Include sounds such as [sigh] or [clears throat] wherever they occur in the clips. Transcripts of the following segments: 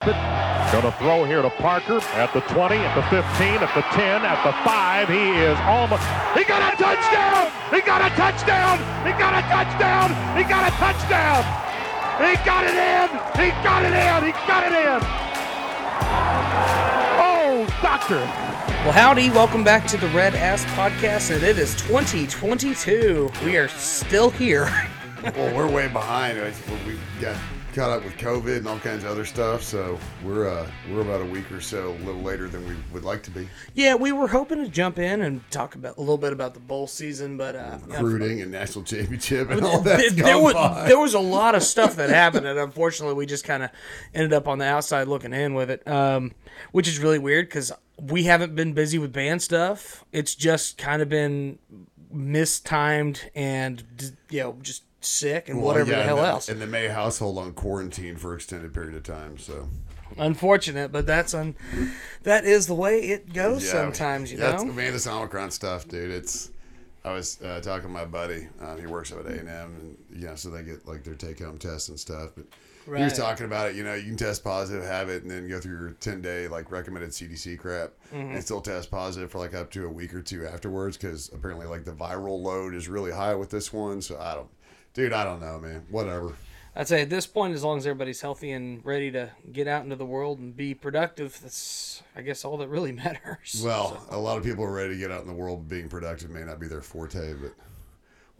Going to throw here to Parker at the 20, at the 15, at the 10, at the 5. He is almost. He got a touchdown! He got a touchdown! He got a touchdown! He got a touchdown! He got it in! He got it in! He got it in! Oh, doctor! Well, howdy, welcome back to the Red Ass Podcast, and it is 2022. We are still here. [laughs] well, we're way behind. We got caught up with COVID and all kinds of other stuff. So we're uh, we're about a week or so a little later than we would like to be. Yeah, we were hoping to jump in and talk about a little bit about the bowl season, but uh, recruiting and national championship and [laughs] all that. There, was, there was a lot of stuff that happened, and unfortunately, we just kind of ended up on the outside looking in with it, um, which is really weird because we haven't been busy with band stuff. It's just kind of been mistimed and you know just sick and well, whatever yeah, the hell and the, else. And the May household on quarantine for extended period of time. So unfortunate, but that's un that is the way it goes yeah, sometimes. You know, man, this Omicron stuff, dude. It's I was uh, talking to my buddy. Um, he works up at A and M, and you know, so they get like their take home tests and stuff. But right. he was talking about it. You know, you can test positive, have it, and then go through your ten day like recommended CDC crap, mm-hmm. and still test positive for like up to a week or two afterwards because apparently like the viral load is really high with this one. So I don't dude, I don't know, man. Whatever. I'd say at this point, as long as everybody's healthy and ready to get out into the world and be productive, that's I guess all that really [laughs] matters. Well, so. a lot of people are ready to get out in the world. Being productive may not be their forte, but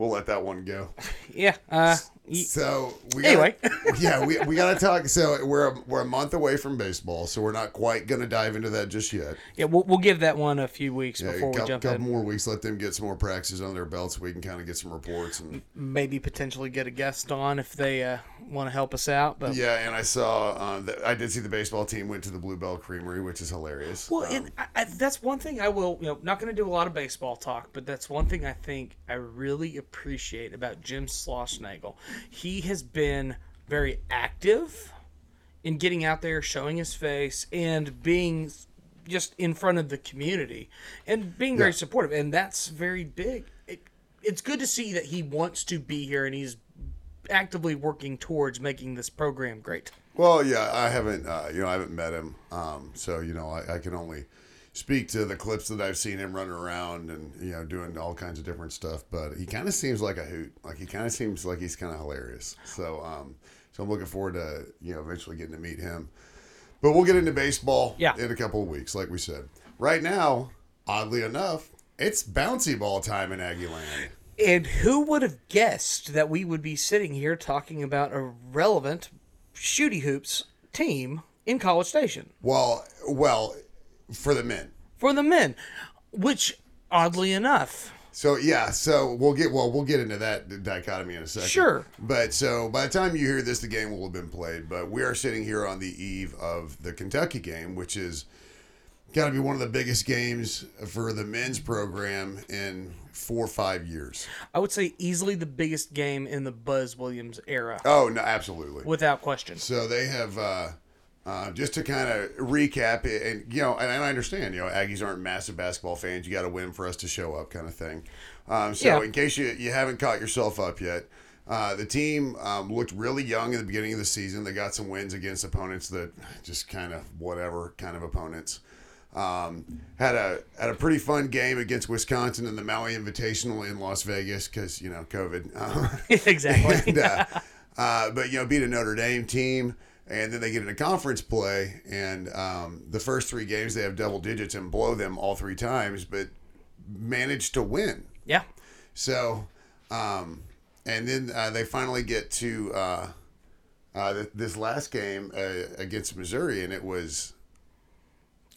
we'll let that one go. [laughs] yeah. Uh, so we gotta, anyway, [laughs] yeah, we, we got to talk. So we're a, we're a month away from baseball, so we're not quite going to dive into that just yet. Yeah, we'll, we'll give that one a few weeks yeah, before couple, we jump couple in. more weeks, let them get some more practices on their belts, so we can kind of get some reports and maybe potentially get a guest on if they uh, want to help us out. But yeah, and I saw uh, that I did see the baseball team went to the Bluebell Creamery, which is hilarious. Well, um, and I, that's one thing I will you know not going to do a lot of baseball talk, but that's one thing I think I really appreciate about Jim Schlossnagle. He has been been very active in getting out there, showing his face, and being just in front of the community and being very yeah. supportive. And that's very big. It, it's good to see that he wants to be here and he's actively working towards making this program great. Well, yeah, I haven't, uh, you know, I haven't met him, um, so you know, I, I, can only speak to the clips that I've seen him running around and you know doing all kinds of different stuff. But he kind of seems like a hoot. Like he kind of seems like he's kind of hilarious. So, um, so I'm looking forward to you know eventually getting to meet him. But we'll get into baseball yeah. in a couple of weeks, like we said. Right now, oddly enough, it's bouncy ball time in Aggie Land. And who would have guessed that we would be sitting here talking about a relevant shooty hoops team in College Station? Well, well, for the men. For the men, which oddly enough. So yeah, so we'll get well, we'll get into that dichotomy in a second. Sure. But so by the time you hear this, the game will have been played. But we are sitting here on the eve of the Kentucky game, which is got to be one of the biggest games for the men's program in four or five years. I would say easily the biggest game in the Buzz Williams era. Oh no, absolutely, without question. So they have. uh uh, just to kind of recap it, and you know, and, I understand, you know, Aggies aren't massive basketball fans. You got to win for us to show up, kind of thing. Um, so, yeah. in case you you haven't caught yourself up yet, uh, the team um, looked really young in the beginning of the season. They got some wins against opponents that just kind of whatever kind of opponents. Um, had a had a pretty fun game against Wisconsin in the Maui Invitational in Las Vegas because you know COVID. [laughs] [laughs] exactly. and, uh, uh, but you know, beat a Notre Dame team and then they get into conference play, and um, the first three games they have double digits and blow them all three times, but manage to win. Yeah. So, um, and then uh, they finally get to uh, uh, this last game uh, against Missouri, and it was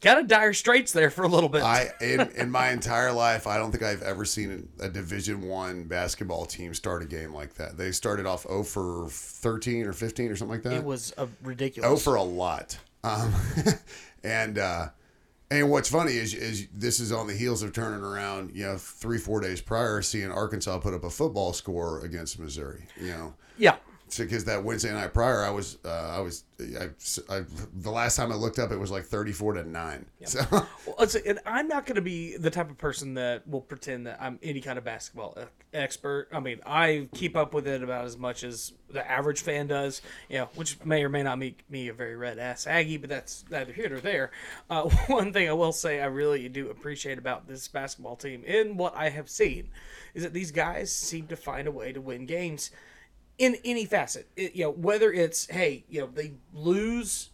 kind of dire straits there for a little bit. I in, in my entire life, I don't think I've ever seen a, a Division One basketball team start a game like that. They started off 0 for 13 or 15 or something like that. It was a ridiculous. 0 for a lot. Um, [laughs] and uh, and what's funny is is this is on the heels of turning around, you know, three four days prior, seeing Arkansas put up a football score against Missouri. You know. Yeah. Because that Wednesday night prior, I was, uh, I was, I, I, the last time I looked up, it was like thirty-four to nine. So [laughs] Well, and I'm not going to be the type of person that will pretend that I'm any kind of basketball expert. I mean, I keep up with it about as much as the average fan does, you know, which may or may not make me a very red ass Aggie, but that's neither here nor there. Uh, [laughs] one thing I will say I really do appreciate about this basketball team and what I have seen is that these guys seem to find a way to win games in any facet. It, you know, whether it's hey, you know, they lose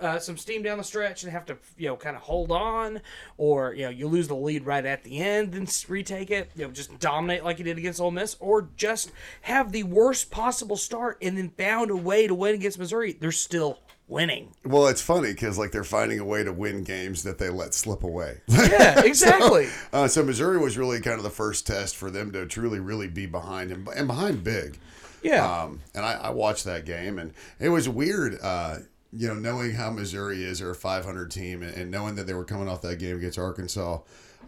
uh, some steam down the stretch and have to you know kind of hold on, or you know you lose the lead right at the end and retake it. You know, just dominate like you did against Ole Miss, or just have the worst possible start and then found a way to win against Missouri. They're still winning. Well, it's funny because like they're finding a way to win games that they let slip away. [laughs] Yeah, exactly. so, uh, so Missouri was really kind of the first test for them to truly, really be behind and, and behind big. Yeah. Um, and I, I, watched that game, and it was weird. Uh, you know, knowing how Missouri is, they're a 500 team, and, and knowing that they were coming off that game against Arkansas,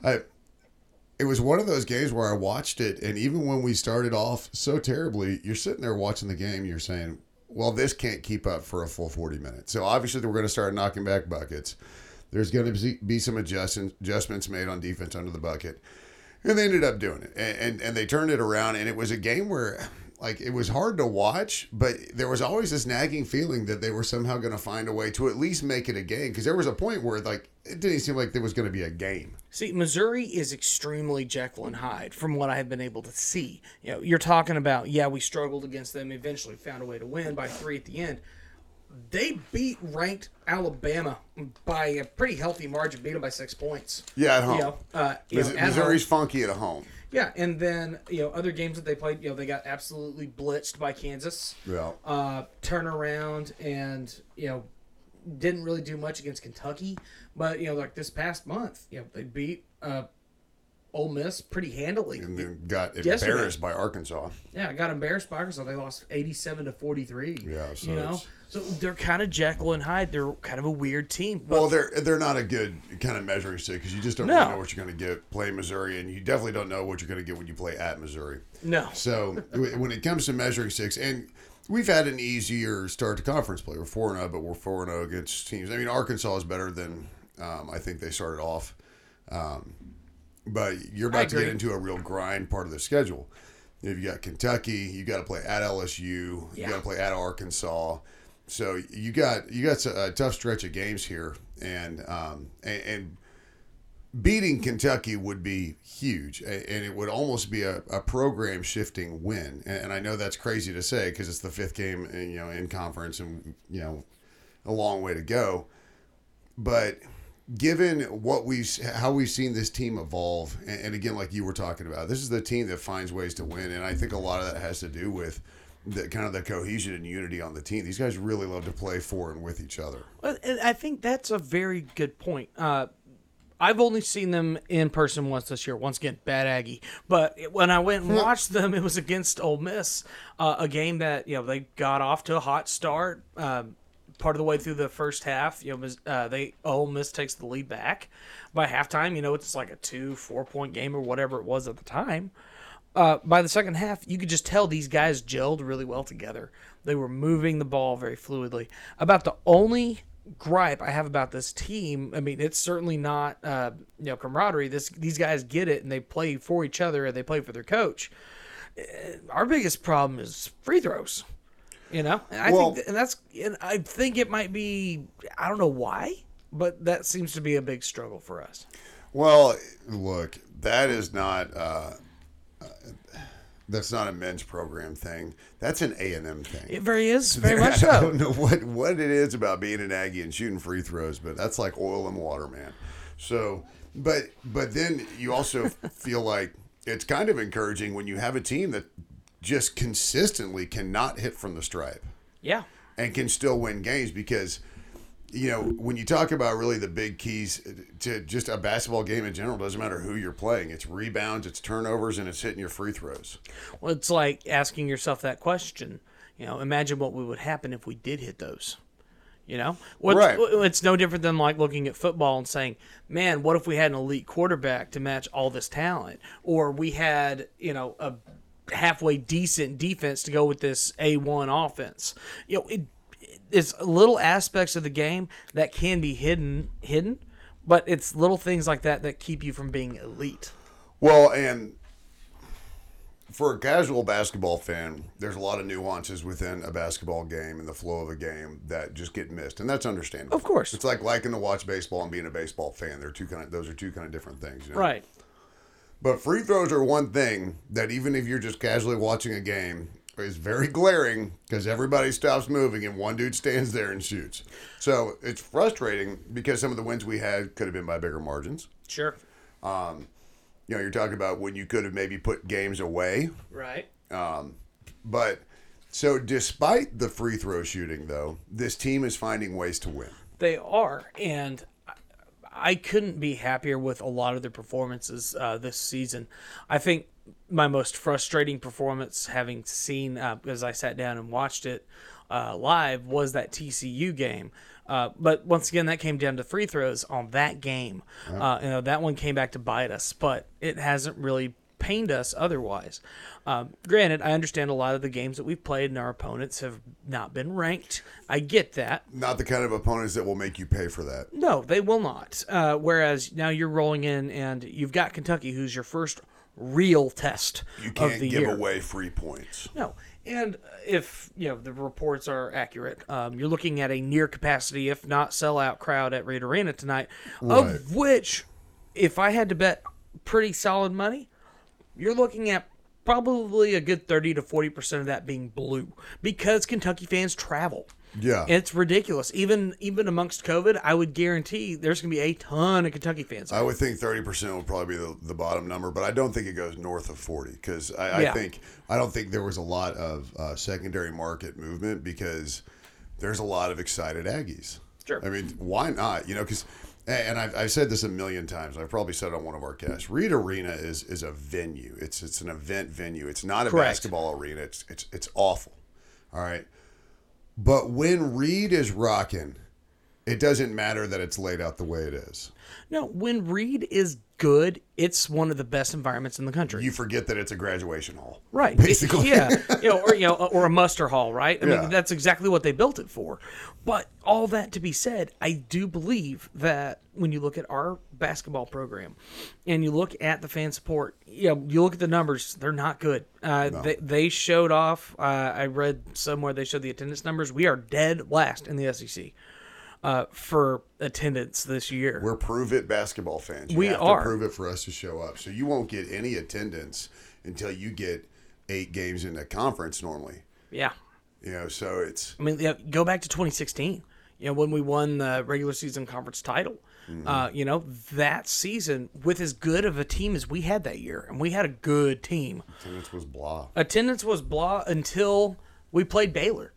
I. It was one of those games where I watched it, and even when we started off so terribly, you're sitting there watching the game. You're saying, "Well, this can't keep up for a full 40 minutes." So obviously, we're going to start knocking back buckets. There's going to be some adjustments adjustments made on defense under the bucket, and they ended up doing it, and, and and they turned it around. And it was a game where like it was hard to watch, but there was always this nagging feeling that they were somehow going to find a way to at least make it a game. Because there was a point where like it didn't seem like there was going to be a game. See, Missouri is extremely Jekyll and Hyde from what I have been able to see. You know, you're talking about yeah, we struggled against them, eventually found a way to win by three at the end. They beat ranked Alabama by a pretty healthy margin, beat them by six points. Yeah, at home. You know, uh, you know, Missouri's home. funky at home. Yeah, and then you know other games that they played, you know they got absolutely blitzed by Kansas. Yeah. Uh, turn around and you know didn't really do much against Kentucky, but you know like this past month, you know they beat uh, Ole Miss pretty handily. And then got embarrassed Yesterday. by Arkansas. Yeah, got embarrassed by Arkansas. They lost eighty-seven to forty-three. Yeah, so you know. So they're kind of Jekyll and Hyde. They're kind of a weird team. well, they're they're not a good kind of measuring stick because you just don't no. really know what you're going to get playing Missouri, and you definitely don't know what you're going to get when you play at Missouri. No. So when it comes to measuring sticks, and we've had an easier start to conference play. We're four zero, oh, but we're four and zero against teams. I mean, Arkansas is better than um, I think they started off. Um, but you're about to get into a real grind part of the schedule. If you got Kentucky, you got to play at LSU, you yeah. got to play at Arkansas. So you got you got a, tough stretch of games here, and um, and, and, beating Kentucky would be huge, and it would almost be a, a program shifting win. And, and I know that's crazy to say because it's the fifth game, in, you know, in conference, and you know, a long way to go. But given what we've how we've seen this team evolve, and, again, like you were talking about, this is the team that finds ways to win, and I think a lot of that has to do with the kind of the cohesion and unity on the team. These guys really love to play for and with each other. Well, I think that's a very good point. Uh, I've only seen them in person once this year. Once again, bad Aggie. But when I went and watched them, it was against Ole Miss, uh, a game that you know they got off to a hot start. Um, part of the way through the first half, you know, uh, they Ole Miss takes the lead back by halftime. You know, it's like a two, four point game or whatever it was at the time uh, by the second half, you could just tell these guys gelled really well together. They were moving the ball very fluidly. About the only gripe I have about this team, I mean, it's certainly not uh, you know camaraderie. This these guys get it and they play for each other and they play for their coach. Uh, our biggest problem is free throws. You know, and I well, think, and that's, and I think it might be, I don't know why, but that seems to be a big struggle for us. Well, look, that is not. Uh that's not a men's program thing. That's an A and M thing. It very is [laughs] very much so. I don't know what what it is about being an Aggie and shooting free throws, but that's like oil and water, man. So, but but then you also [laughs] feel like it's kind of encouraging when you have a team that just consistently cannot hit from the stripe. Yeah. And can still win games because you know, when you talk about really the big keys to just a basketball game in general, doesn't matter who you're playing. It's rebounds, it's turnovers, and it's hitting your free throws. Well, it's like asking yourself that question. You know, imagine what would happen if we did hit those. You know, What's, right. it's no different than like looking at football and saying, "Man, what if we had an elite quarterback to match all this talent, or we had, you know, a halfway decent defense to go with this A1 offense. You know, it, it's little aspects of the game that can be hidden hidden, but it's little things like that that keep you from being elite. Well, and for a casual basketball fan, there's a lot of nuances within a basketball game and the flow of a game that just get missed, and that's understandable. Of course. it's like liking to watch baseball and being a baseball fan. They're two kind of those are two kind of different things, you know? Right. But free throws are one thing that even if you're just casually watching a game is very glaring because everybody stops moving and one dude stands there and shoots. So it's frustrating because some of the wins we had could have been by bigger margins. Sure. Um, you know, you're talking about when you could have maybe put games away. Right. Um, but so despite the free throw shooting though, this team is finding ways to win. They are, and I- couldn't be happier with a lot of their performances uh, this season. I think my most frustrating performance, having seen uh, as I sat down and watched it uh, live, was that TCU game. Uh, but once again, that came down to free throws on that game. Uh, you know that one came back to bite us, but it hasn't really pained us otherwise. Um, granted, I understand a lot of the games that we've played and our opponents have not been ranked. I get that. Not the kind of opponents that will make you pay for that. No, they will not. Uh, whereas now you're rolling in and you've got Kentucky, who's your first real test You can't the give year. away free points. No, and if you know the reports are accurate, um, you're looking at a near capacity, if not sellout, crowd at Reed Arena tonight. Right. Of which, if I had to bet pretty solid money, you're looking at probably a good thirty to forty percent of that being blue because Kentucky fans travel. Yeah. It's ridiculous. Even even amongst COVID, I would guarantee there's gonna be a ton of Kentucky fans. I would think thirty percent will probably be the, the bottom number, but I don't think it goes north of forty because I, Yeah. I think I don't think there was a lot of uh, secondary market movement because there's a lot of excited Aggies. Sure. I mean, why not? You know, because and I've, I've said this a million times. I've probably said it on one of our casts. Reed Arena is is a venue. It's it's an event venue. It's not a Correct. basketball arena. It's it's it's awful. All right. But when Reed is rocking, it doesn't matter that it's laid out the way it is. no, when Reed is good, it's one of the best environments in the country. You forget that it's a graduation hall. Right. Basically. yeah. [laughs] You know, or you know, or a muster hall, right? I Yeah. mean, that's exactly what they built it for. But all that to be said, I do believe that when you look at our basketball program and you look at the fan support, you know, you look at the numbers, they're not good. Uh, they, they showed off. Uh, I read somewhere they showed the attendance numbers. We are dead last in the SEC uh, for attendance this year. We're prove it basketball fans. You We have are. to prove it for us to show up. So you won't get any attendance until you get eight games in a conference normally. yeah. You know, so it's I mean, yeah, go back to 2016. You know, when we won the regular season conference title. Uh, you know, that season with as good of a team as we had that year, and we had a good team. attendance was blah. Attendance was blah until we played Baylor.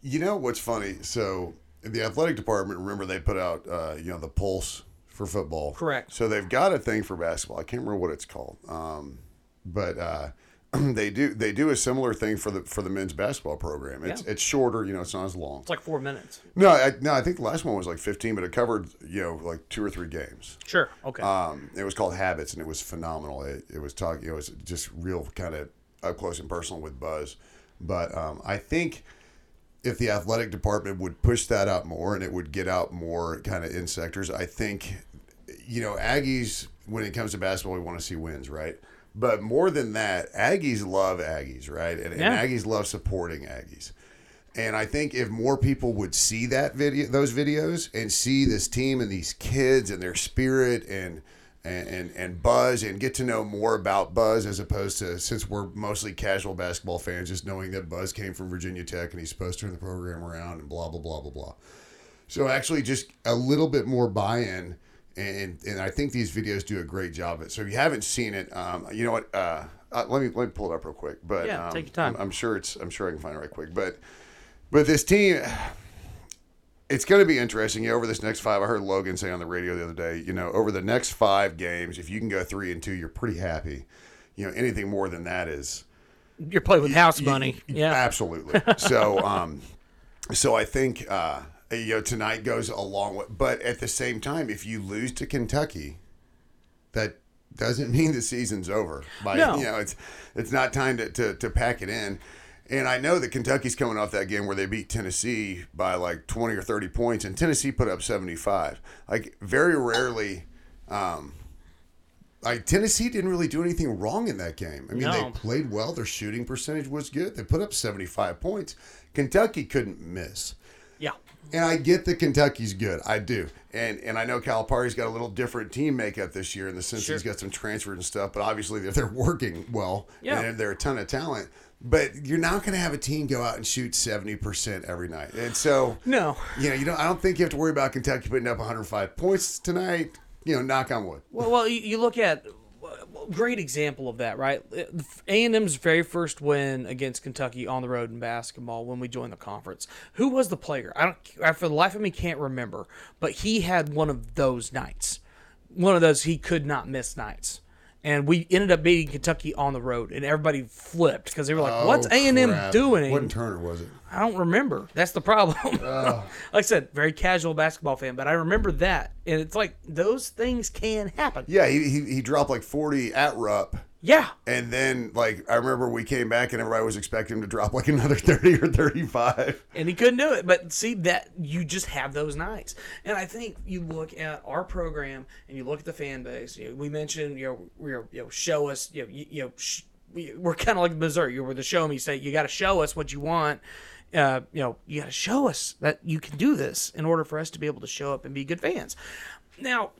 You know what's funny? So the athletic department, remember they put out uh, you know the pulse for football. Correct. So they've got a thing for basketball. I can't remember what it's called. Um, but uh, [clears throat] they do they do a similar thing for the for the men's basketball program. It's Yeah. it's shorter, you know, it's not as long. It's like four minutes. No, I, no, I think the last one was like 15, but it covered you know like two or three games. Sure. Okay. Um, it was called Habits, and it was phenomenal. It, it was talking. It was just real kind of up close and personal with Buzz. But um, I think if the athletic department would push that out more, and it would get out more kind of in sectors, I think you know Aggies when it comes to basketball, we want to see wins, right? But more than that, Aggies love Aggies, right? And, Yeah. and Aggies love supporting Aggies. And I think if more people would see that video, those videos, and see this team and these kids and their spirit and and and, and Buzz, and get to know more about Buzz as opposed to since we're mostly casual basketball fans, just knowing that Buzz came from Virginia Tech and he's supposed to turn the program around and blah blah blah blah blah. So actually, just a little bit more buy-in, and and I think these videos do a great job of it. So if you haven't seen it, um, you know what? Uh, uh, let me let me pull it up real quick. But Yeah, um, take your time. I'm, I'm sure it's I'm sure I can find it right quick. But but this team, it's going to be interesting. Yeah, over this next five, I heard Logan say on the radio the other day. You know, over the next five games, if you can go three and two, you're pretty happy. You know, anything more than that is You're playing with house money. Yeah. absolutely. So, um, so I think uh, you know tonight goes a long way. but at the same time, if you lose to Kentucky, that doesn't [laughs] mean the season's over. No. You know, it's it's not time to, to, to pack it in. And I know that Kentucky's coming off that game where they beat Tennessee by like 20 or 30 points, and Tennessee put up 75. Like, very rarely, um, like Tennessee didn't really do anything wrong in that game. I mean, they played well. Their shooting percentage was good. They put up 75 points. Kentucky couldn't miss. And I get that Kentucky's good. I do. And and I know Calipari's got a little different team makeup this year in the sense Sure. he's got some transfers and stuff, but obviously they're, they're working well. Yeah. And they're a ton of talent. But you're not going to have a team go out and shoot 70% every night. And so, No. you know, you don't, I don't think you have to worry about Kentucky putting up 105 points tonight. You know, knock on wood. Well, well, you look at great example of that, right? A and M's very first win against Kentucky on the road in basketball when we joined the conference. Who was the player? I don't. I, for the life of me, can't remember. But he had one of those nights, one of those he could not miss nights. And we ended up beating Kentucky on the road, and everybody flipped because they were like, "What's Oh, A and M doing?" What Turner was it? I don't remember. That's the problem. [laughs] like I said, very casual basketball fan, but I remember that, and it's like those things can happen. Yeah, he, he, he dropped like 40 at Rupp. Yeah, And then, like, I remember we came back and everybody was expecting him to drop like [laughs] another 30 or 35. and he couldn't do it. But see that you just have those nights, and I think you look at our program and you look at the fan base. You know, we mentioned you know we're you know show us you know you, you know sh- we, we're kind of like Missouri. You're the show me say you got to show us what you want. Uh, you know you got to show us that you can do this in order for us to be able to show up and be good fans. Now,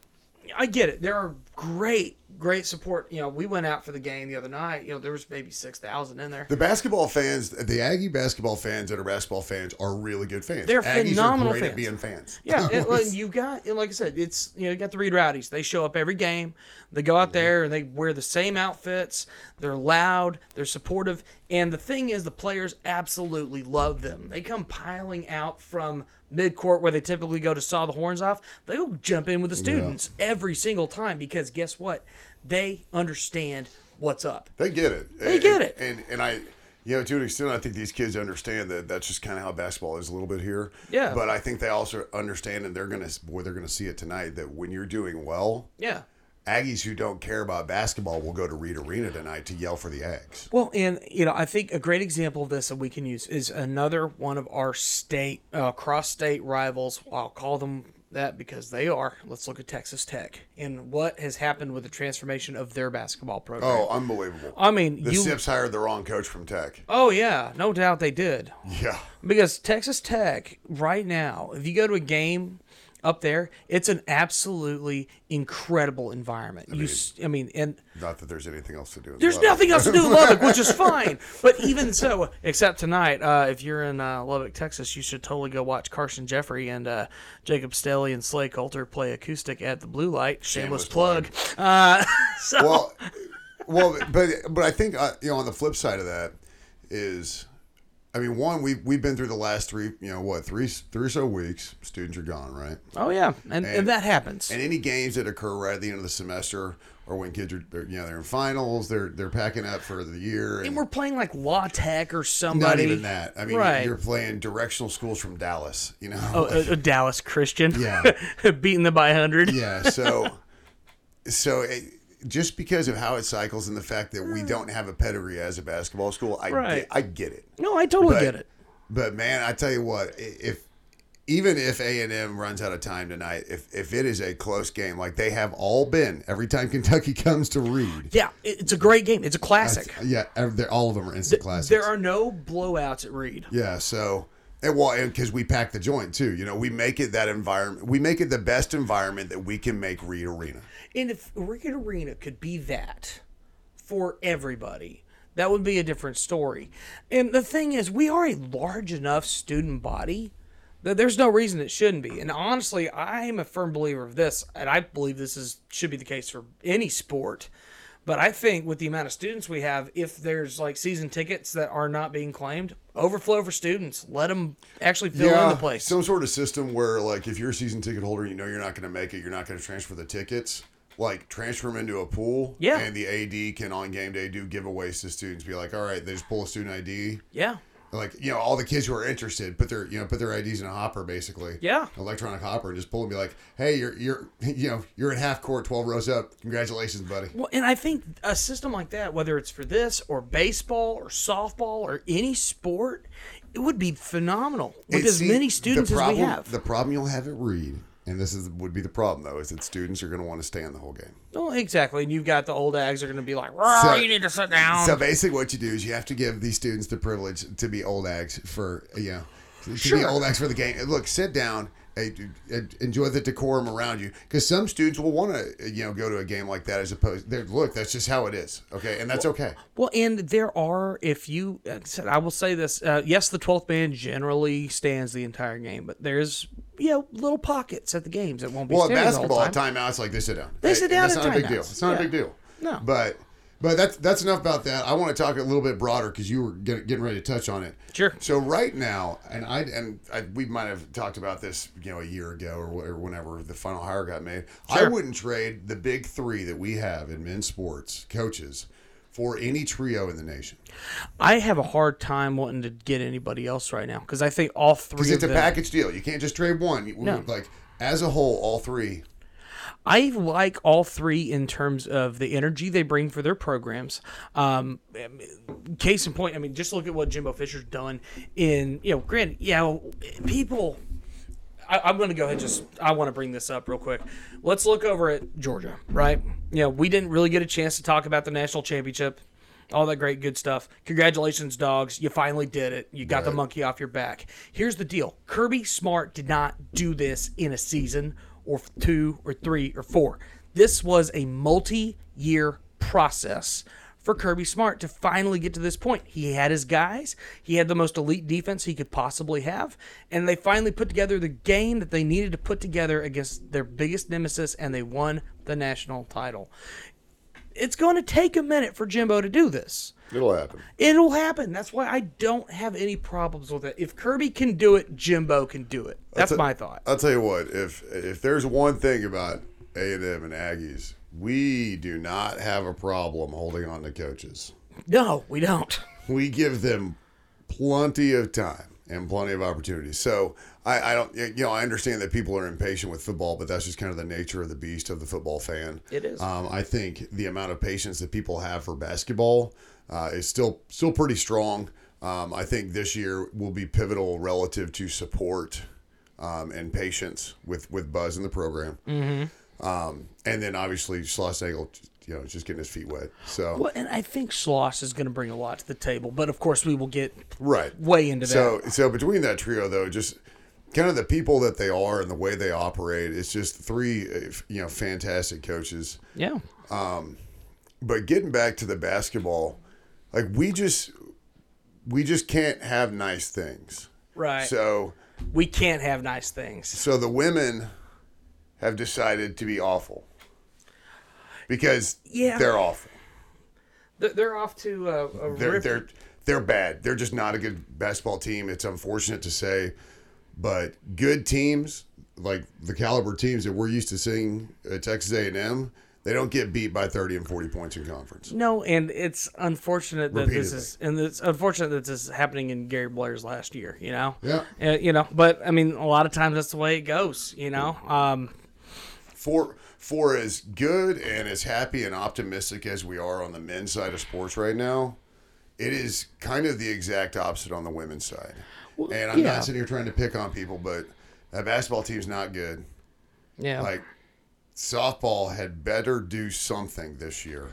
I get it. There are great, great support. You know, we went out for the game the other night. You know, there was maybe six thousand in there. The basketball fans, the Aggie basketball fans that are basketball fans are really good fans. They're Aggies phenomenal are great at fans. being fans. Yeah, it, [laughs] like, you got like I said, it's you know you got the Reed Rowdies. They show up every game. They go out mm-hmm. there and they wear the same outfits. They're loud. They're supportive. And the thing is, the players absolutely love them. They come piling out from midcourt where they typically go to saw the horns off. They'll jump in with the students every single time because guess what? They understand what's up. They get it. They And- get it. And, and I, you know, to an extent, I think these kids understand that that's just kind of how basketball is a little bit here. Yeah. But I think they also understand, and they're gonna, boy, they're gonna see it tonight that when you're doing well, Yeah. Aggies who don't care about basketball will go to Reed Arena tonight to yell for the Aggs. Well, and you know, I think a great example of this that we can use is another one of our state uh, cross-state rivals. I'll call them that because they are. Let's look at Texas Tech and what has happened with the transformation of their basketball program. Oh, unbelievable! I mean, the you. Sips hired the wrong coach from Tech. Oh yeah, no doubt they did. Yeah. Because Texas Tech right now, if you go to a game up there, it's an absolutely incredible environment. you, s- I mean, and Not that there's anything else to do. in There's Lubbock. nothing else to do in Lubbock, which is [laughs] fine. But even so, except tonight, uh, if you're in uh, Lubbock, Texas, you should totally go watch Carson Jeffrey and uh, Jacob Staley and Slay Coulter play acoustic at the Blue Light. Shameless, Shameless plug. Uh, [laughs] so, well, well, but but I think uh, you know on the flip side of that is, I mean, one we've we've been through the last three you know what three three or so weeks. Students are gone, right? oh yeah, and, and, that happens. And any games that occur right at the end of the semester, or when kids are they're, you know they're in finals, they're they're packing up for the year, and, And we're playing like La Tech or somebody. not even that. I mean, Right. you're playing directional schools from Dallas, you know. Oh, a, a Dallas Christian. Yeah. [laughs] beating them by 100. Yeah, so so it, just because of how it cycles and the fact that we don't have a pedigree as a basketball school, I Right. get, I get it. No, I totally But- get it. But man, I tell you what, if even if A and M runs out of time tonight, if if it is a close game, like they have all been every time [laughs] Kentucky comes to Reed, Yeah, it's a great game. It's a classic. yeah, all of them are instant classics. There are no blowouts at Reed. Yeah, so and well, and because we pack the joint too, you know, we make it that environment. We make it the best environment that we can make Reed Arena. And if Ricket Arena could be that for everybody, that would be a different story. And the thing is, we are a large enough student body that there's no reason it shouldn't be. And honestly, I am a firm believer of this, and I believe this is should be the case for any sport. But I think with the amount of students we have, if there's like season tickets that are not being claimed, overflow for students. Let them actually fill in the place. Some sort of system where, like, if you're a season ticket holder, you know you're not going to make it, you're not going to transfer the tickets. Like, transfer them into a pool. Yeah. And the AD can on game day do giveaways to students. Be like, all right, they just pull a student ID. yeah. like you know all the kids who are interested put their you know put their IDs in a hopper basically Yeah. electronic hopper and just pull and be like hey you're you're [laughs] you know you're at half court 12 rows up congratulations buddy Well, and I think a system like that, whether it's for this or baseball or softball or any sport, it would be phenomenal with And as see, many students as we have. the problem you'll have at Reed and this is would be the problem though is that students are going to want to stay in the whole game well, exactly. And you've got the old ags are going to be like, So- you need to sit down. So basically, what you do is you have to give these students the privilege to be old eggs for you know to be old eggs for the game. Look, sit down. Enjoy the decorum around you, because some students will want to, you know, go to a game like that as opposed. Look, that's just how it is, okay, and that's okay. Well, and there are, if you like I said, I will say this. Uh, yes, the twelfth man generally stands the entire game, but there's you know little pockets at the games that won't be Well, at basketball, at time. timeouts, like they sit down. They sit down That's at not a big deal. It's not Yeah. a big deal. No. but but that's that's enough about that. I want to talk a little bit broader because you were get, getting ready to touch on it. Sure. So right now, and I and I, we might have talked about this, you know, a year ago or, wh- or whenever the final hire got made. I wouldn't trade the big three that we have in men's sports coaches for any trio in the nation I have a hard time wanting to get anybody else right now because I think all three because it's a them. package deal. You can't just trade one. No. Like as a whole, all three. I like all three in terms of the energy they bring for their programs. Um, case in point, I mean, just look at what Jimbo Fisher's done in, you know, granted, yeah, people. I, I'm going to go ahead and just, I want to bring this up real quick. Let's look over at Georgia, right? You know, we didn't really get a chance to talk about the national championship, all that great, good stuff. Congratulations, dogs. You finally did it. You got the monkey off your back. Here's the deal Kirby Smart did not do this in a season or two or three or four. This was a multi year process for Kirby Smart to finally get to this point. He had his guys, he had the most elite defense he could possibly have, and they finally put together the game that they needed to put together against their biggest nemesis, and they won the national title. It's going to take a minute for Jimbo to do this. It'll happen. It'll happen. That's why I don't have any problems with it. If Kirby can do it, Jimbo can do it. That's a- my thought. I'll tell you what. If if there's one thing about A and M and Aggies, we do not have a problem holding on to coaches. No, we don't. We give them plenty of time and plenty of opportunities. So I, I don't, you know, I understand that people are impatient with football, but that's just kind of the nature of the beast of the football fan. It is. Um, I think the amount of patience that people have for basketball uh, is still still pretty strong. Um, I think this year will be pivotal relative to support um, and patience with with Buzz in the program. Mm-hmm. Um, and then obviously Schlossnagle, you know, is just getting his feet wet. So Well, and I think Schloss is going to bring a lot to the table, but of course we will get right way into that. So so between that trio though, just kind of the people that they are and the way they operate, it's just three you know fantastic coaches. yeah. Um, but getting back to the basketball, like we just we just can't have nice things. Right. So we can't have nice things. so the women have decided to be awful because Yeah. they're awful. They're- They're off to a, a They're rip- they're they're bad. They're just not a good basketball team. It's unfortunate to say, but good teams like the caliber teams that we're used to seeing at Texas A&M, they don't get beat by 30 and 40 points in conference. No, and it's unfortunate that this is, and it's unfortunate that this is happening in Gary Blair's last year. You know. Yeah. Uh, you know, but I mean, a lot of times that's the way it goes. You know. Um. For for as good and as happy and optimistic as we are on the men's side of sports right now, it is kind of the exact opposite on the women's side. and I'm yeah. not sitting here trying to pick on people, but that basketball team's not good. Yeah. Like softball had better do something this year.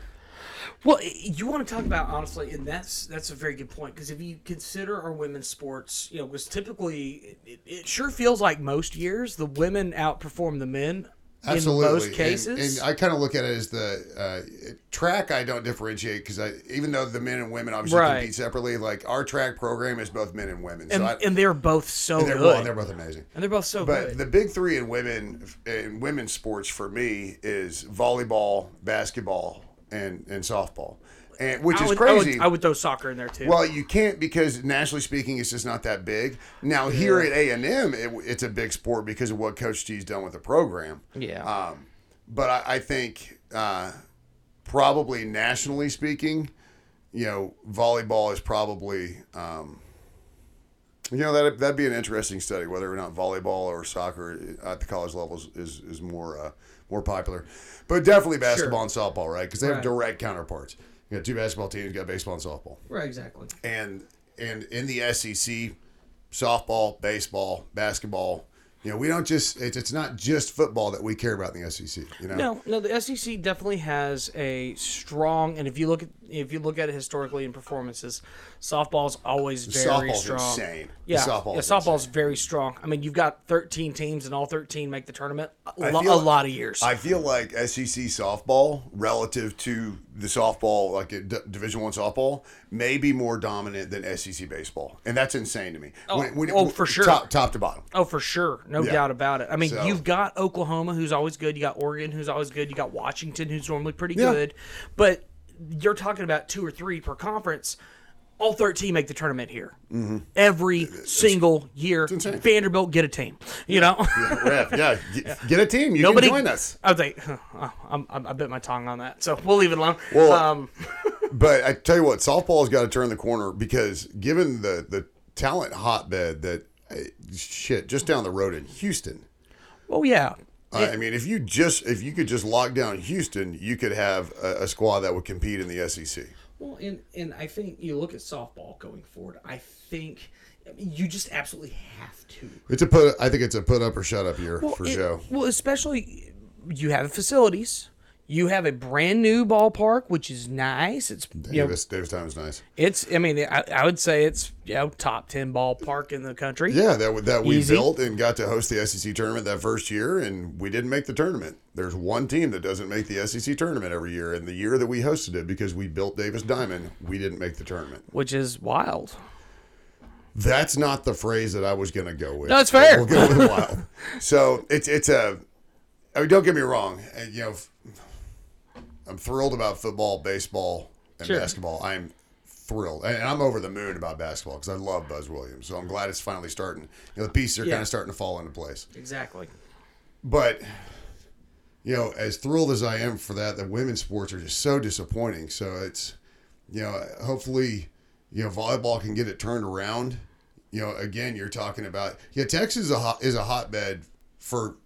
Well, you want to talk about honestly, and that's that's a very good point because if you consider our women's sports, you know, because typically it, it sure feels like most years the women outperform the men Absolutely. in most And- cases. And, I kind of look at it as the uh, track. I don't differentiate because I, even though the men and women obviously Right. compete separately, like our track program is both men and women. and, so I, and they're both so they're, good. well, they're both amazing. and they're both so good. But good. the big three in women in women's sports for me is volleyball, basketball, and and softball, and which I is would, I would- crazy. I would throw soccer in there too. Well, you can't because nationally speaking, it's just not that big. Now here at A and M, it, it's a big sport because of what Coach G's done with the program. yeah. Um, but I, I think uh, probably nationally speaking, you know, volleyball is probably um, You know that that'd be an interesting study whether or not volleyball or soccer at the college level is is more uh, more popular, but definitely basketball Sure. and softball, right? Because they have direct counterparts. You got two basketball teams, you got baseball and softball, Right, exactly. and and in the SEC, softball, baseball, basketball. You know, we don't just it's, it's not just football that we care about in the SEC. You know, No, no, the SEC definitely has a strong, and if you look at if you look at it historically in performances, softball's always very softball's strong. insane. Yeah, Softball's yeah, softball's insane. very strong. I mean, you've got 13 teams, and all 13 make the tournament. A, lo- feel- a lot of years. I feel like SEC softball relative to the softball, like D- Division One softball, may be more dominant than SEC baseball, and that's insane to me. Oh, oh, for sure. top, top to bottom. Oh, for sure, no Yeah. doubt about it. I mean, So- you've got Oklahoma, who's always good. You got Oregon, who's always good. You got Washington, who's normally pretty Yeah. good. But you're talking about two or three per conference. All 13 make the tournament here every single year. Mm-hmm. Vanderbilt get a team. You know, Ref, yeah, [laughs] get, get a team. You nobody can join us. I was like, oh, I'm, I'm, I bit my tongue on that, so we'll leave it alone. Well, um, [laughs] But I tell you what, softball's got to turn the corner because given the the talent hotbed that uh, shit just down the road in Houston. well, yeah, I I mean, if you just if you could just lock down Houston, you could have a, a squad that would compete in the SEC. Well, and and I think you look at softball going forward. I think I mean, you just absolutely have to. It's a put. I think it's a put up or shut up year for it- Joe. Well, especially you have facilities. You have a brand new ballpark, which is nice. It's you know, Davis Davis Diamond is nice. it's. I mean, I, I would say it's you know top ten ballpark in the country. Yeah, that that we Easy. built and got to host the SEC tournament that first year, and we didn't make the tournament. There's one team that doesn't make the SEC tournament every year, and the year that we hosted it because we built Davis Diamond, we didn't make the tournament. which is wild. That's not the phrase that I was going to go with. No, it's fair. We'll go with wild. [laughs] so it's it's a. I mean, don't get me wrong. You know, I'm thrilled about football, baseball, and Sure. basketball. I'm thrilled, and I'm over the moon about basketball because I love Buzz Williams. So I'm glad it's finally starting. You know, the pieces are Yeah. kind of starting to fall into place. Exactly. But you know, as thrilled as I am for that, the women's sports are just so disappointing. So it's you know, hopefully, you know, volleyball can get it turned around. You know, again, you're talking about yeah, Texas is a hot, is a hotbed for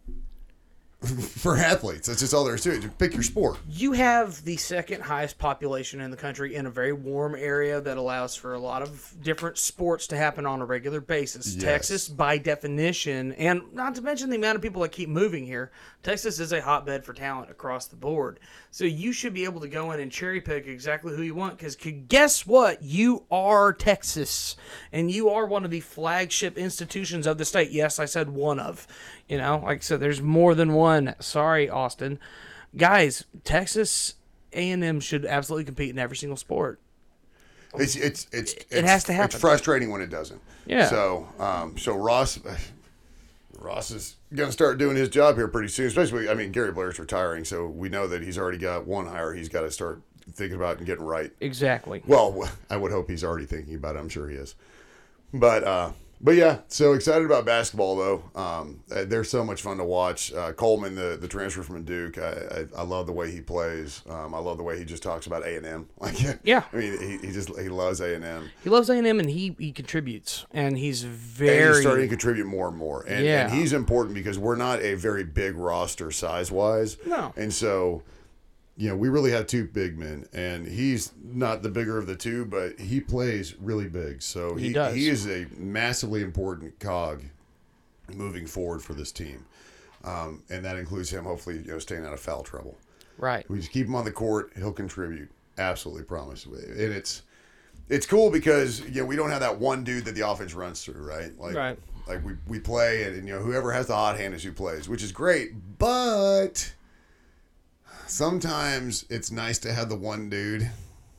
for athletes. That's just all there is to it. Pick your sport. You have the second highest population in the country in a very warm area that allows for a lot of different sports to happen on a regular basis. Yes. Texas, by definition, and not to mention the amount of people that keep moving here, Texas is a hotbed for talent across the board. So you should be able to go in and cherry pick exactly who you want because guess what? You are Texas and you are one of the flagship institutions of the state. Yes, I said one of. You know, like I said, there's more than one. Sorry, Austin guys, Texas A&M should absolutely compete in every single sport. It's it's it's it has to happen. It's frustrating when it doesn't. Yeah. So um so Ross Ross is going to start doing his job here pretty soon. Especially, I mean, Gary Blair's retiring, so we know that he's already got one hire he's got to start thinking about and getting right. Exactly. Well, [laughs] I would hope he's already thinking about it. I'm sure he is. But uh, but yeah, so excited about basketball though. Um, uh, they're so much fun to watch. Uh, Coleman, the, the transfer from Duke, I, I, I love the way he plays. Um, I love the way he just talks about A and M. [laughs] Like Yeah. I mean he, he just he loves A and M. He loves A&M and he, he contributes and he's And very he's starting to contribute more and more. And, Yeah. and he's important because we're not a very big roster size wise. No. And so, you know, we really have two big men, and he's not the bigger of the two, but he plays really big. So he, He does. he is a massively important cog moving forward for this team. Um, and that includes him hopefully, you know, staying out of foul trouble. right. We just keep him on the court, he'll contribute. Absolutely promise. And it's it's cool because you know we don't have that one dude that the offense runs through, right? Like Right. like we, we play and, and you know whoever has the hot hand is who plays, which is great, but sometimes it's nice to have the one dude,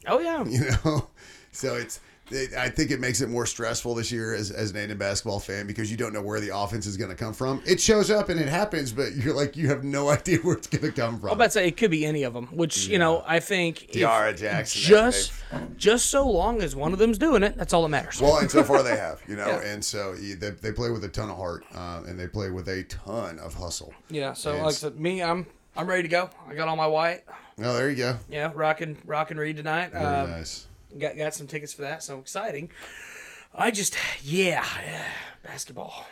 Oh yeah. [laughs] you know. So it's it, I think it makes it more stressful this year as, as an A&M basketball fan because you don't know where the offense is going to come from. It shows up and it happens, but you're like you have no [laughs] idea where it's going to come from. I'm about to say it could be any of them, which you know I think Tiara Jackson, just just so long as one of them's doing it, that's all that matters. Well, and so far they have, you [laughs] know, Yeah. and so they, they play with a ton of heart, uh, and they play with a ton of hustle. yeah. So And like I said, me, I'm I'm ready to go. I got all my white. Oh, there you go. Yeah, rocking rocking Reed tonight. Very Uh, nice. got got some tickets for that, so exciting. I just, yeah, [sighs] basketball.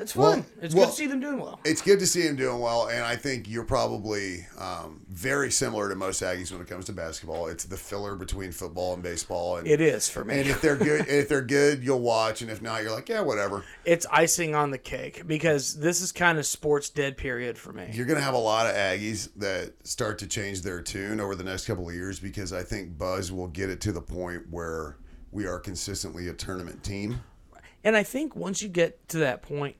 It's Well- fun. it's well- good to see them doing well. It's good to see him doing well, and I think you're probably um, very similar to most Aggies when it comes to basketball. It's the filler between football and baseball, and, It is for me. and if they're good, if they're good, you'll watch, and if not, you're like, yeah, whatever. it's icing on the cake because this is kind of sports dead period for me. You're gonna have a lot of Aggies that start to change their tune over the next couple of years because I think Buzz will get it to the point where we are consistently a tournament team. And I think once you get to that point,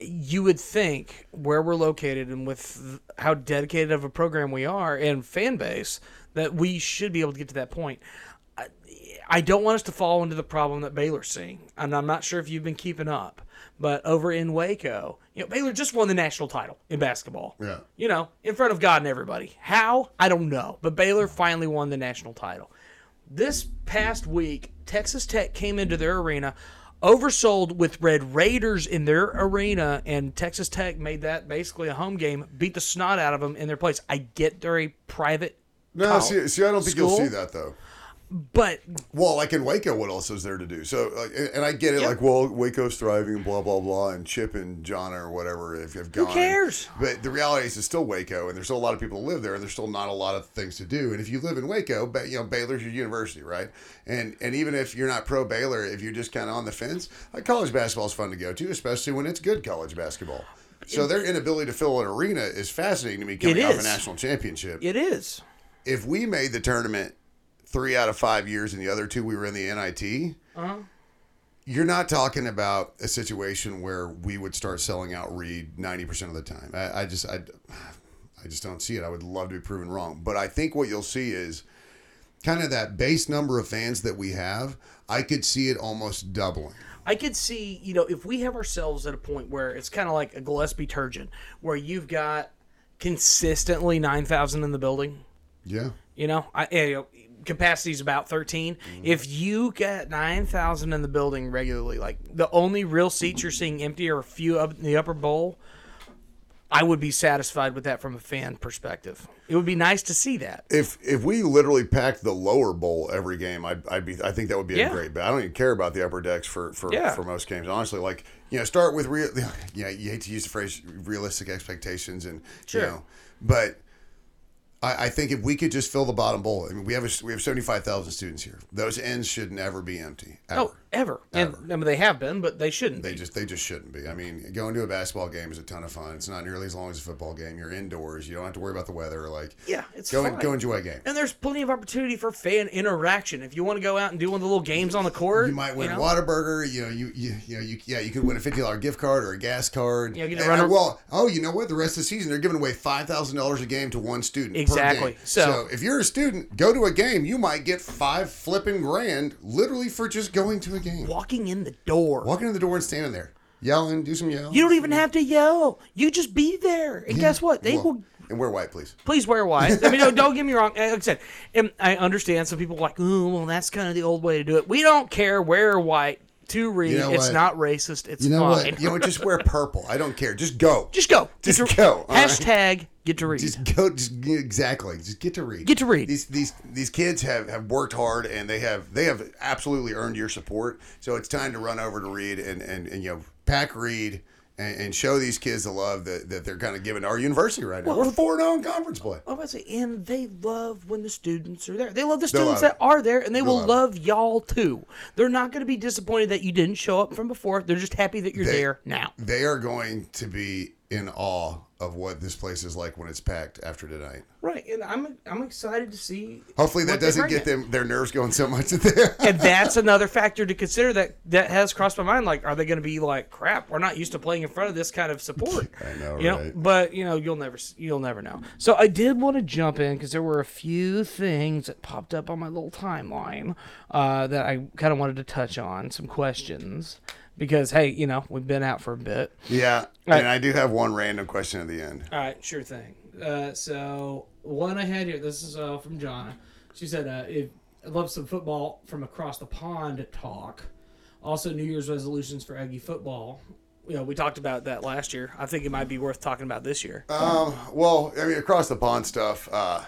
you would think where we're located and with how dedicated of a program we are and fan base that we should be able to get to that point. I, I don't want us to fall into the problem that Baylor's seeing, and I'm not sure if you've been keeping up, but over in Waco, you know, Baylor just won the national title in basketball. Yeah. You know, in front of God and everybody. How? I don't know, but Baylor finally won the national title. This past week, Texas Tech came into their arena oversold with Red Raiders in their arena, and Texas Tech made that basically a home game, beat the snot out of them in their place. I get they're a private, No, see, see, I don't think you'll see that though. But Well, like in Waco, what else is there to do? So, like, and- I get it. Yeah. Like, well, Waco's thriving, blah blah blah, and Chip and John or whatever. If you've gone, Who cares? But the reality is, it's still Waco, and there's still a lot of people who live there, and there's still not a lot of things to do. And if you live in Waco, but you know, Baylor's your university, right? And and even if you're not pro Baylor, if you're just kind of on the fence, like college basketball is fun to go to, especially when it's good college basketball. So their inability to fill an arena is fascinating to me coming off a national championship it is. if we made the tournament three out of five years and the other two we were in the NIT, uh-huh. you're not talking about a situation where we would start selling out Reed 90% of the time. I, I just I, I just don't see it. I would love to be proven wrong. But I think what you'll see is kind of that base number of fans that we have. I could see it almost doubling. I could see, you know, if we have ourselves at a point where it's kind of like a Gillespie Turgeon, where you've got consistently 9,000 in the building, Yeah. You know, I you know, capacity is about 13. Mm-hmm. If you get 9,000 in the building regularly, like the only real seats you're seeing empty are a few up in the upper bowl, I would be satisfied with that from a fan perspective. It would be nice to see that. If if we literally packed the lower bowl every game, I'd, I'd be I think that would be Yeah. a great. But I don't even care about the upper decks for for, Yeah. for most games. Honestly, like you know, start with real. [laughs] Yeah, you hate to use the phrase realistic expectations, and Sure. you know, but I, I think if we could just fill the bottom bowl. I mean, we have a, we have seventy five thousand students here. Those ends should never be empty. Oh, ever. Oh, ever. And I mean, they have been, but they shouldn't They be. just they just shouldn't be. I mean, going to a basketball game is a ton of fun. It's not nearly as long as a football game. You're indoors. You don't have to worry about the weather. Like Yeah, it's go fine. go enjoy a game. And there's plenty of opportunity for fan interaction. If you want to go out and do one of the little games on the court, You might win know? a Whataburger. You know, you you you know, you yeah, you could win a fifty dollar gift card or a gas card. Yeah, get to And- run a- and, well, oh, you know what? The rest of the season they're giving away five thousand dollars a game to one student. per Exactly. game. So- if you're a student, go to a game. You might get five flipping grand literally for just going to a game. Walking in the door. Walking in the door and standing there, yelling, do some yelling. You don't even have to yell. You just be there. And guess what? They Well, will and wear white, please. please wear white. [laughs] I mean, no, don't get me wrong. Like I said, and I understand some people are like, oh, well, that's kind of the old way to do it. We don't care. Wear white to Reed. Know it's what? not racist. It's You know fine. what? You know what? Just wear [laughs] purple. I don't care. Just go. just go. Just go, all right? Hashtag get to Reed. Just go. Just exactly. Just get to Reed. Get to Reed. These these these kids have, have worked hard and they have they have absolutely earned your support. So it's time to run over to Reed and and, and you know pack Reed and, and show these kids the love that, that they're kind of giving to our university right now. We're four zero oh in conference play. I was say, and they love when the students are there. They love the students love that are there, and they will love love y'all too. They're not going to be disappointed that you didn't show up from before. They're just happy that you're They- there now. They are going to be in awe of what this place is like when it's packed after tonight. Right, and I'm I'm excited to see. Hopefully that doesn't get them their nerves going so much that [laughs] and that's another factor to consider that that has crossed my mind. Like, are they going to be like, crap? We're not used to playing in front of this kind of support. [laughs] I know, you know. right? But you know, you'll never you'll never know. So I did want to jump in because there were a few things that popped up on my little timeline uh, that I kind of wanted to touch on. Some questions because hey, you know, we've been out for a bit. Yeah. Right. And I do have one random question at the end. All right, sure thing. Uh, so one I had here. This is uh, from Jonna. She said, uh, "If I love some football from across the pond talk. Also, New Year's resolutions for Aggie football. You know, we talked about that last year. I think it might be worth talking about this year. Um, well, I mean, across the pond stuff. Uh,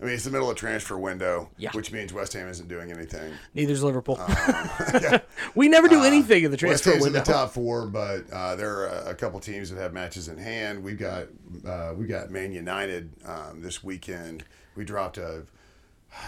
I mean, it's the middle of transfer window, Yeah. which means West Ham isn't doing anything. Neither's Liverpool. [laughs] yeah. [laughs] we never do anything in the transfer West Ham's window. in the top four, but uh, there are a, a couple teams that have matches in hand. We've got uh, we got Man United um, this weekend. We dropped a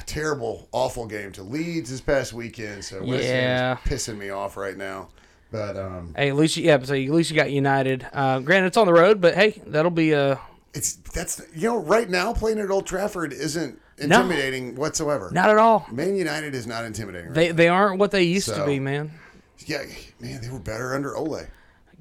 terrible, awful game to Leeds this past weekend, so West Yeah. Ham's pissing me off right now. But um, Hey, at least you, yeah, so at least you got United. Uh, granted, it's on the road, but hey, that'll be a it's that's you know right now playing at Old Trafford isn't intimidating whatsoever. not at all. Man United is not intimidating. Right They they aren't what they used to be, man. Yeah, man, they were better under Ole.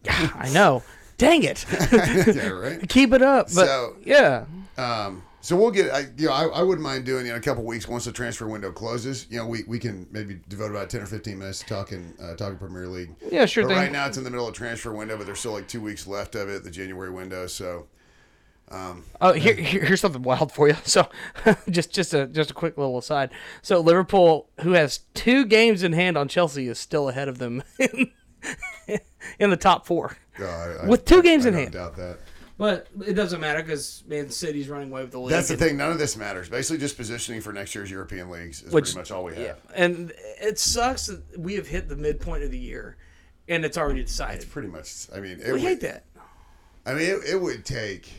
I know. Dang it. [laughs] yeah, right. [laughs] Keep it up. But So- yeah, Um, so we'll get. I, you know, I, I wouldn't mind doing you know, a couple weeks once the transfer window closes. You know, we, we can maybe devote about ten or fifteen minutes to talking uh, talking Premier League. Yeah, sure But thing. right now it's in the middle of transfer window, but there's still like two weeks left of it, the January window. So Oh, here, here- here's something wild for you. [laughs] So, [laughs] just just a just a quick little aside. So Liverpool, who has two games in hand on Chelsea, is still ahead of them [laughs] in, in the top four. uh, I, I- With two games I in don't hand. doubt that. But it doesn't matter because Man City's running away with the league. That's the thing. None of this matters. Basically, just positioning for next year's European leagues is Which- pretty much all we have. Yeah, and it sucks that we have hit the midpoint of the year, and it's already decided. It's pretty much. I mean, it We would, hate that. I mean, it, it would take.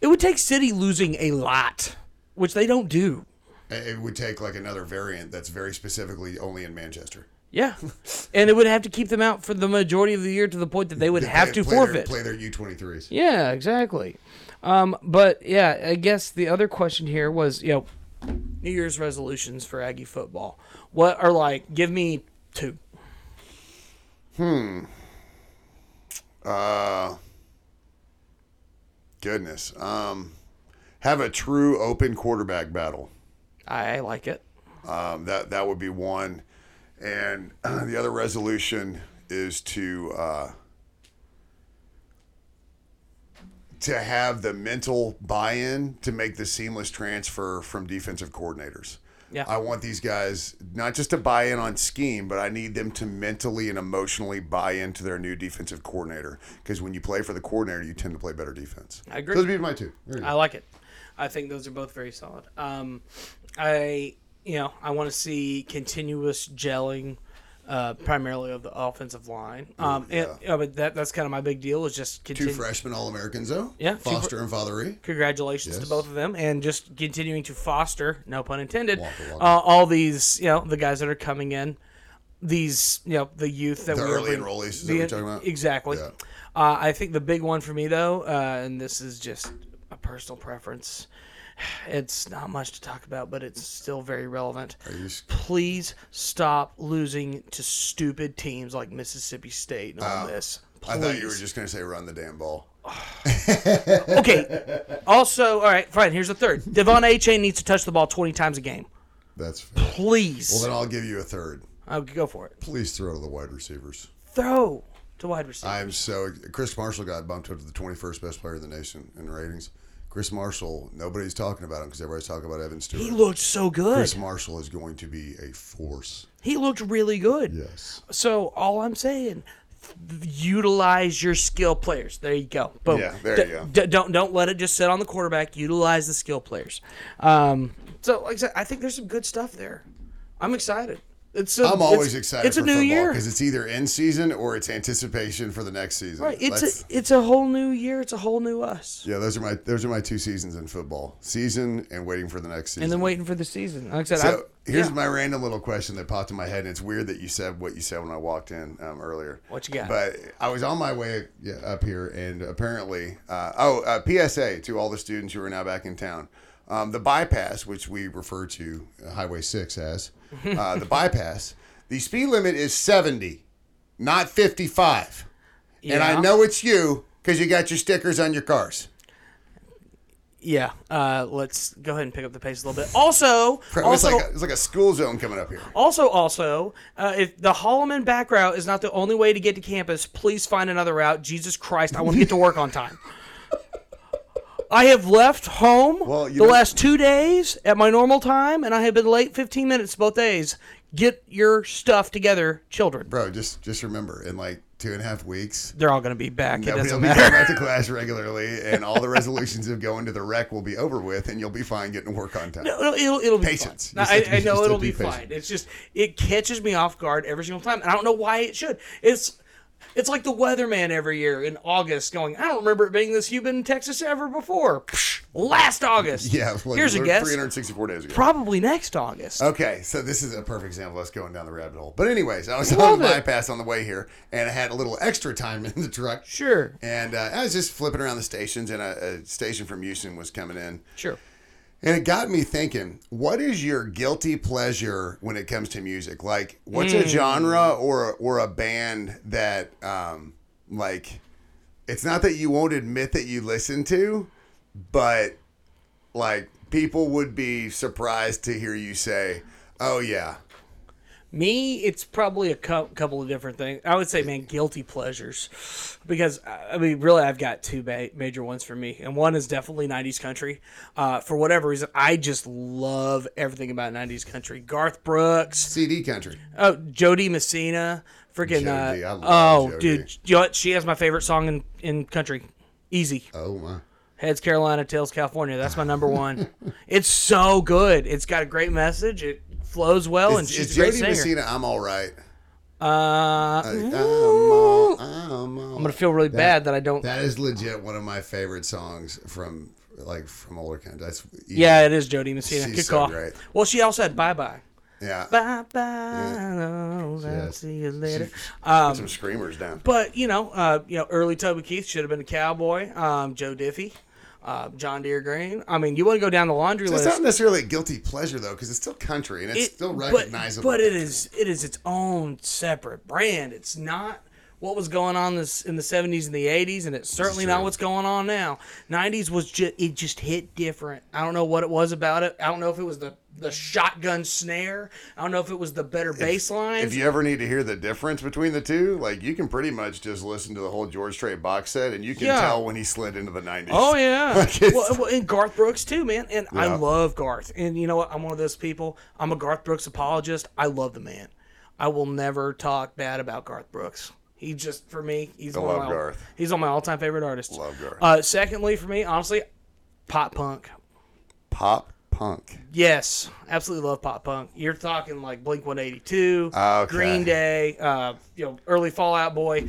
It would take City losing a lot, which they don't do. It would take like another variant that's very specifically only in Manchester. Yeah, [laughs] and it would have to keep them out for the majority of the year to the point that they would have Play- to play their- forfeit. play their U twenty threes. Yeah, exactly. Um, but yeah, I guess the other question here was, you know, New Year's resolutions for Aggie football. What are like? Give me two. Hmm. Uh, goodness. Um, have a true open quarterback battle. I like it. Um, that that would be one, and [clears throat] the other resolution is to uh, to have the mental buy-in to make the seamless transfer from defensive coordinators. Yeah. I want these guys not just to buy in on scheme, but I need them to mentally and emotionally buy into their new defensive coordinator. Because when you play for the coordinator, you tend to play better defense. I agree. Those would be my two. I like it. I think those are both very solid. Um, I you know I want to see continuous gelling, uh, primarily of the offensive line. Um, and, yeah, but that that's kind of my big deal is just Two continue. freshmen All Americans, though. Yeah, two Foster and Fathery. Congratulations to both of them, and just continuing to foster, no pun intended, uh, all these you know the guys that are coming in, these you know the youth that The we early bring- enrollees, is that the- you're talking about? Exactly. Yeah. Uh, I think the big one for me though, uh, and this is just a personal preference. It's not much to talk about, but it's still very relevant. Are you Please stop losing to stupid teams like Mississippi State and all this. Please. Uh, I thought you were just going to say run the damn ball. [sighs] okay. Also, all right, fine. Here's the third. De'Von Achane needs to touch the ball 20 times a game. That's fair. Please. Well, then I'll give you a third. I'll go for it. Please throw to the wide receivers. Throw to wide receiver. I'm so. Chris Marshall got bumped up to the 21st best player in the nation in ratings. Chris Marshall, nobody's talking about him because everybody's talking about Evan Stewart. he looked so good. Chris Marshall is going to be a force. He looked really good. Yes. So all I'm saying, utilize your skill players. There you go. Boom. Yeah, there D- you go. d- don't don't let it just sit on the quarterback. Utilize the skill players. Um, so like I said, I think there's some good stuff there. I'm excited. It's a, I'm always it's- excited It's a for new year. because it's either in season or it's anticipation for the next season. Right. It's That's- a it's a whole new year. It's a whole new us. yeah, those are my those are my two seasons in football: season and waiting for the next season. And then waiting for the season. Like I said, So I, here's yeah. my random little question that popped in my head, and it's weird that you said what you said when I walked in um, earlier. What you got? But I was on my way yeah, up here, and apparently, uh, oh, uh, PSA to all the students who are now back in town. Um, the bypass, which we refer to Highway 6 as, [laughs] uh, the bypass, the speed limit is 70, not 55. And I know it's you because you got your stickers on your cars. Yeah. Uh, let's go ahead and pick up the pace a little bit. Also, It's also, like, a, it's like a school zone coming up here. also, also, uh, if the Holleman back route is not the only way to get to campus, please find another route. Jesus Christ, I want to get to work on time. [laughs] I have left home Well, the know- last two days at my normal time, and I have been late 15 minutes both days. Get your stuff together, children. Bro, just just remember, in like two and a half weeks. They're all going to be back. It Nobody doesn't will be matter. coming back to class regularly, and all the [laughs] resolutions of going to the rec will be over with, and you'll be fine getting to work on time. No, it'll, it'll, it'll be Patience. fine. You I, I know it'll be, be fine. It's just it catches me off guard every single time, and I don't know why it should. It's it's like the weatherman every year in August, going, I don't remember it being this humid in Texas ever before. Psh, last August. Yeah, like here's a guess. 364 days ago. Probably next August. Okay, so this is a perfect example. of us going down the rabbit hole. But anyways, I was on Love the it. bypass on the way here, and I had a little extra time in the truck. Sure, And uh, I was just flipping around the stations, and a, a station from Houston was coming in. sure. And it got me thinking, what is your guilty pleasure when it comes to music? Like, what's Hmm. a genre or or a band that, um, like, it's not that you won't admit that you listen to, but like people would be surprised to hear you say, "Oh yeah, Me, it's probably a cou- couple of different things. I would say, man, guilty pleasures, because I mean, really, I've got two ba- major ones for me, and one is definitely '90s country. Uh, for whatever reason, I just love everything about '90s country. Garth Brooks, CD country." oh, Jo Dee Messina, freaking. Jo Dee, Uh, oh, Jo Dee. dude, you know what? She has my favorite song in in country. Easy. Oh my. Heads Carolina, tails California. That's my number [laughs] one. it's so good. It's got a great message. It flows well, and Is, she's is a great Jo Dee singer. Messina? I'm all right. Uh, I'm all, I'm all I'm gonna feel really bad that I don't. That is legit one of my favorite songs from like from older country. That's yeah, it is Jo Dee Messina. She's Good so call. great. Well, she also had Bye Bye. yeah. Bye bye. I'll Yes. see you later. Um, some screamers down. but you know, uh, you know, early Toby Keith should have been a cowboy. Um, Joe Diffie, uh, John Deere Green. I mean, you want to go down the laundry It's list. It's not necessarily a guilty pleasure though, because it's still country and it's It- still but- recognizable. But, it is it is its own separate brand. It's not what was going on this in the 70s and the 80s, and it's certainly not what's going on now. 90s was just it just hit different. I don't know what it was about it. I don't know if it was the the shotgun snare. I don't know if it was the better bass lines. If you ever need to hear the difference between the two, like you can pretty much just listen to the whole George Strait box set, and you can Yeah. tell when he slid into the '90s. Oh yeah, [laughs] Like, well, well, and Garth Brooks too, man. And I love Garth. And you know what? I'm one of those people. I'm a Garth Brooks apologist. I love the man. I will never talk bad about Garth Brooks. He just for me, he's I one of love my, Garth. He's on my all-time favorite artists. Love Garth. Uh, secondly, for me, honestly, pop punk. Pop punk. Yes, absolutely love pop punk. You're talking like Blink 182, Okay. Green Day, uh, you know, early Fall Out Boy,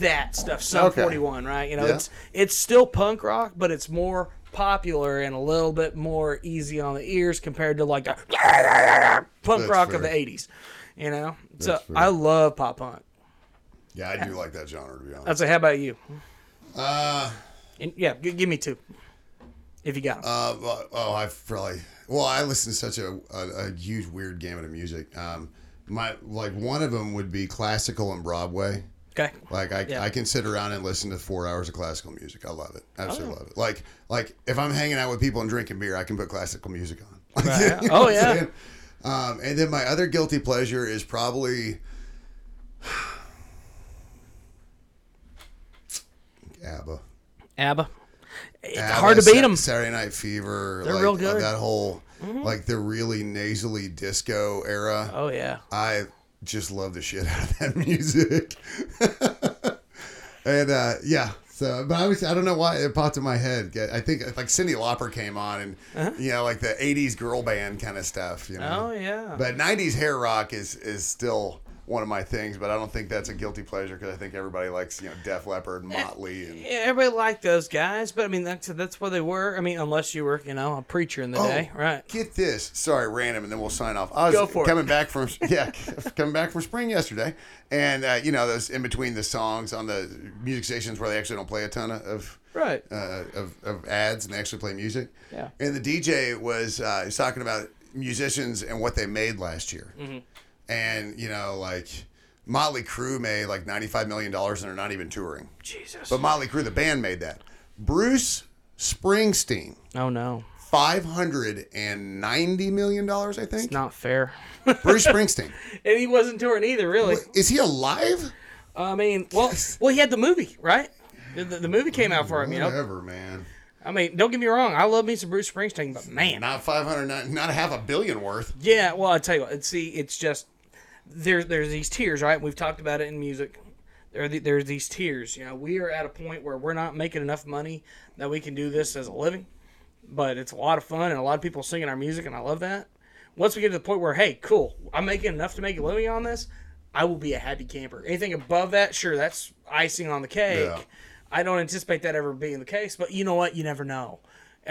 that stuff. Sum Okay. 41, right? You know, Yeah. it's it's still punk rock, but it's more popular and a little bit more easy on the ears compared to like the [laughs] punk That's rock of the 80s. You know, so That's fair. I love pop punk. Yeah, I do like that genre to be honest. I'd say, how about you? Uh, And, yeah, g- give me two, if you got them. uh, well, oh, I've probably. Well, I listen to such a, a, a huge weird gamut of music. Um, my like one of them would be classical and Broadway. okay. Like I, Yeah. I can sit around and listen to four hours of classical music. I love it. Absolutely Oh. love it. Like like if I'm hanging out with people and drinking beer, I can put classical music on. [laughs] Right. [laughs] you know Oh, yeah. Um, and then my other guilty pleasure is probably ABBA. ABBA. It's ABBA, hard to beat them. Saturday Night Fever. They're like, real good. Mm-hmm. That whole like the really nasally disco era. Oh, yeah. I just love the shit [laughs] out of that music. [laughs] and uh, yeah, so but I was I don't know why it popped in my head. I think like Cyndi Lauper came on and Uh-huh. you know like the '80s girl band kind of stuff. You know, Oh, yeah. but '90s hair rock is is still one of my things. But I don't think that's a guilty pleasure because I think everybody likes you know Def Leppard, Motley, and Yeah, everybody liked those guys, but I mean that's that's where they were. I mean, unless you were, you know, a preacher in the Oh, day, right? Get this. Sorry, random, and then we'll sign off. I was Go for it. coming back from [laughs] yeah, coming back from spring yesterday, and uh, you know those in between the songs on the music stations where they actually don't play a ton of Right. uh, of, of ads and they actually play music. Yeah. And the DJ was uh, he's talking about musicians and what they made last year, Mm-hmm. And you know like Motley Crue made like ninety five million dollars and they're not even touring, Jesus. but Motley Crue the band made that. Bruce Springsteen oh no, five hundred and ninety million dollars, I think. It's not fair. [laughs] Bruce Springsteen and he wasn't touring either, really. is he alive? I mean, well, well, he had the movie, right? The, the, the movie came out for him, you know. Whatever, man. I mean, don't get me wrong, I love me some Bruce Springsteen, but man, Not five hundred, not a half a billion worth. yeah. Well, I tell you what, see, it's just there's there's these tiers, right? We've talked about it in music. there are the, there's these tiers. You know, we are at a point where we're not making enough money that we can do this as a living, but it's a lot of fun and a lot of people singing our music, and I love that. Once we get to the point where, hey, cool, I'm making enough to make a living on this, I will be a happy camper. Anything above that, sure, that's icing on the cake. Yeah. I don't anticipate that ever being the case, but you know what? You never know.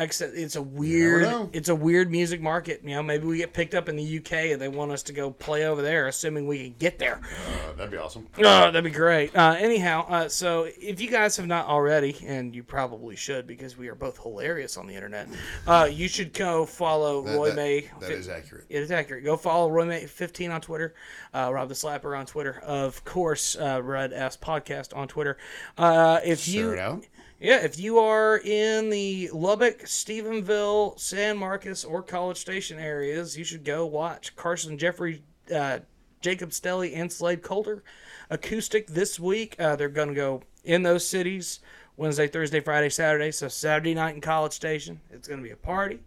Except it's a weird, it's a weird music market. You know, maybe we get picked up in the UK and they want us to go play over there, assuming we can get there. Uh, that'd be awesome. Oh, that'd be great. Uh, anyhow, uh, so if you guys have not already, and you probably should because we are both hilarious on the internet, uh, you should go follow That- Roy that- May. that is accurate. It is accurate. Go follow Roy May 15 on Twitter, uh, Rob the Slapper on Twitter, of course, uh, Red Ass Podcast on Twitter. Uh, if Share you it out. Yeah, if you are in the Lubbock, Stephenville, San Marcos, or College Station areas, you should go watch Carson Jeffrey, uh, Jacob Stelly, and Slade Coulter acoustic this week. Uh, they're going to go in those cities Wednesday, Thursday, Friday, Saturday. So Saturday night in College Station, it's going to be a party.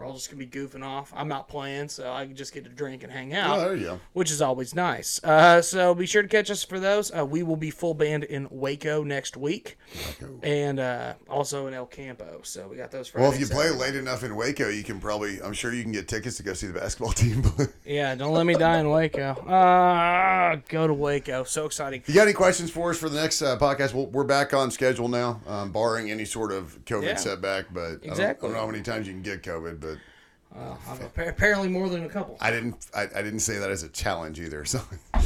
We're all just to be goofing off. I'm not playing, so I can just get to drink and hang out Oh, there you go. which is always nice. Uh, so be sure to catch us for those. Uh, we will be full band in Waco next week, and uh, also in El Campo. So we got those. Friday, Well, if you play Saturday. late enough in Waco, you can probably. I'm sure you can get tickets to go see the basketball [laughs] team. Yeah, don't let me die in Waco. Uh, go to Waco. So exciting. you got any questions for us for the next uh, podcast, we'll, we're back on schedule now, um, barring any sort of COVID Yeah. setback. But I don't- Exactly. I don't, know how many times you can get COVID, but Uh, appa- apparently more than a couple. I didn't. I, I didn't say that as a challenge either. So [laughs]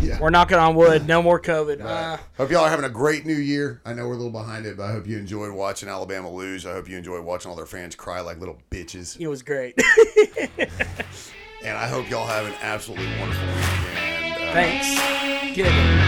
yeah. We're knocking on wood. No more COVID. Uh, hope y'all are having a great new year. I know we're a little behind it, but I hope you enjoyed watching Alabama lose. I hope you enjoyed watching all their fans cry like little bitches. it was great. [laughs] And I hope y'all have an absolutely wonderful weekend. Uh, Thanks. Get it.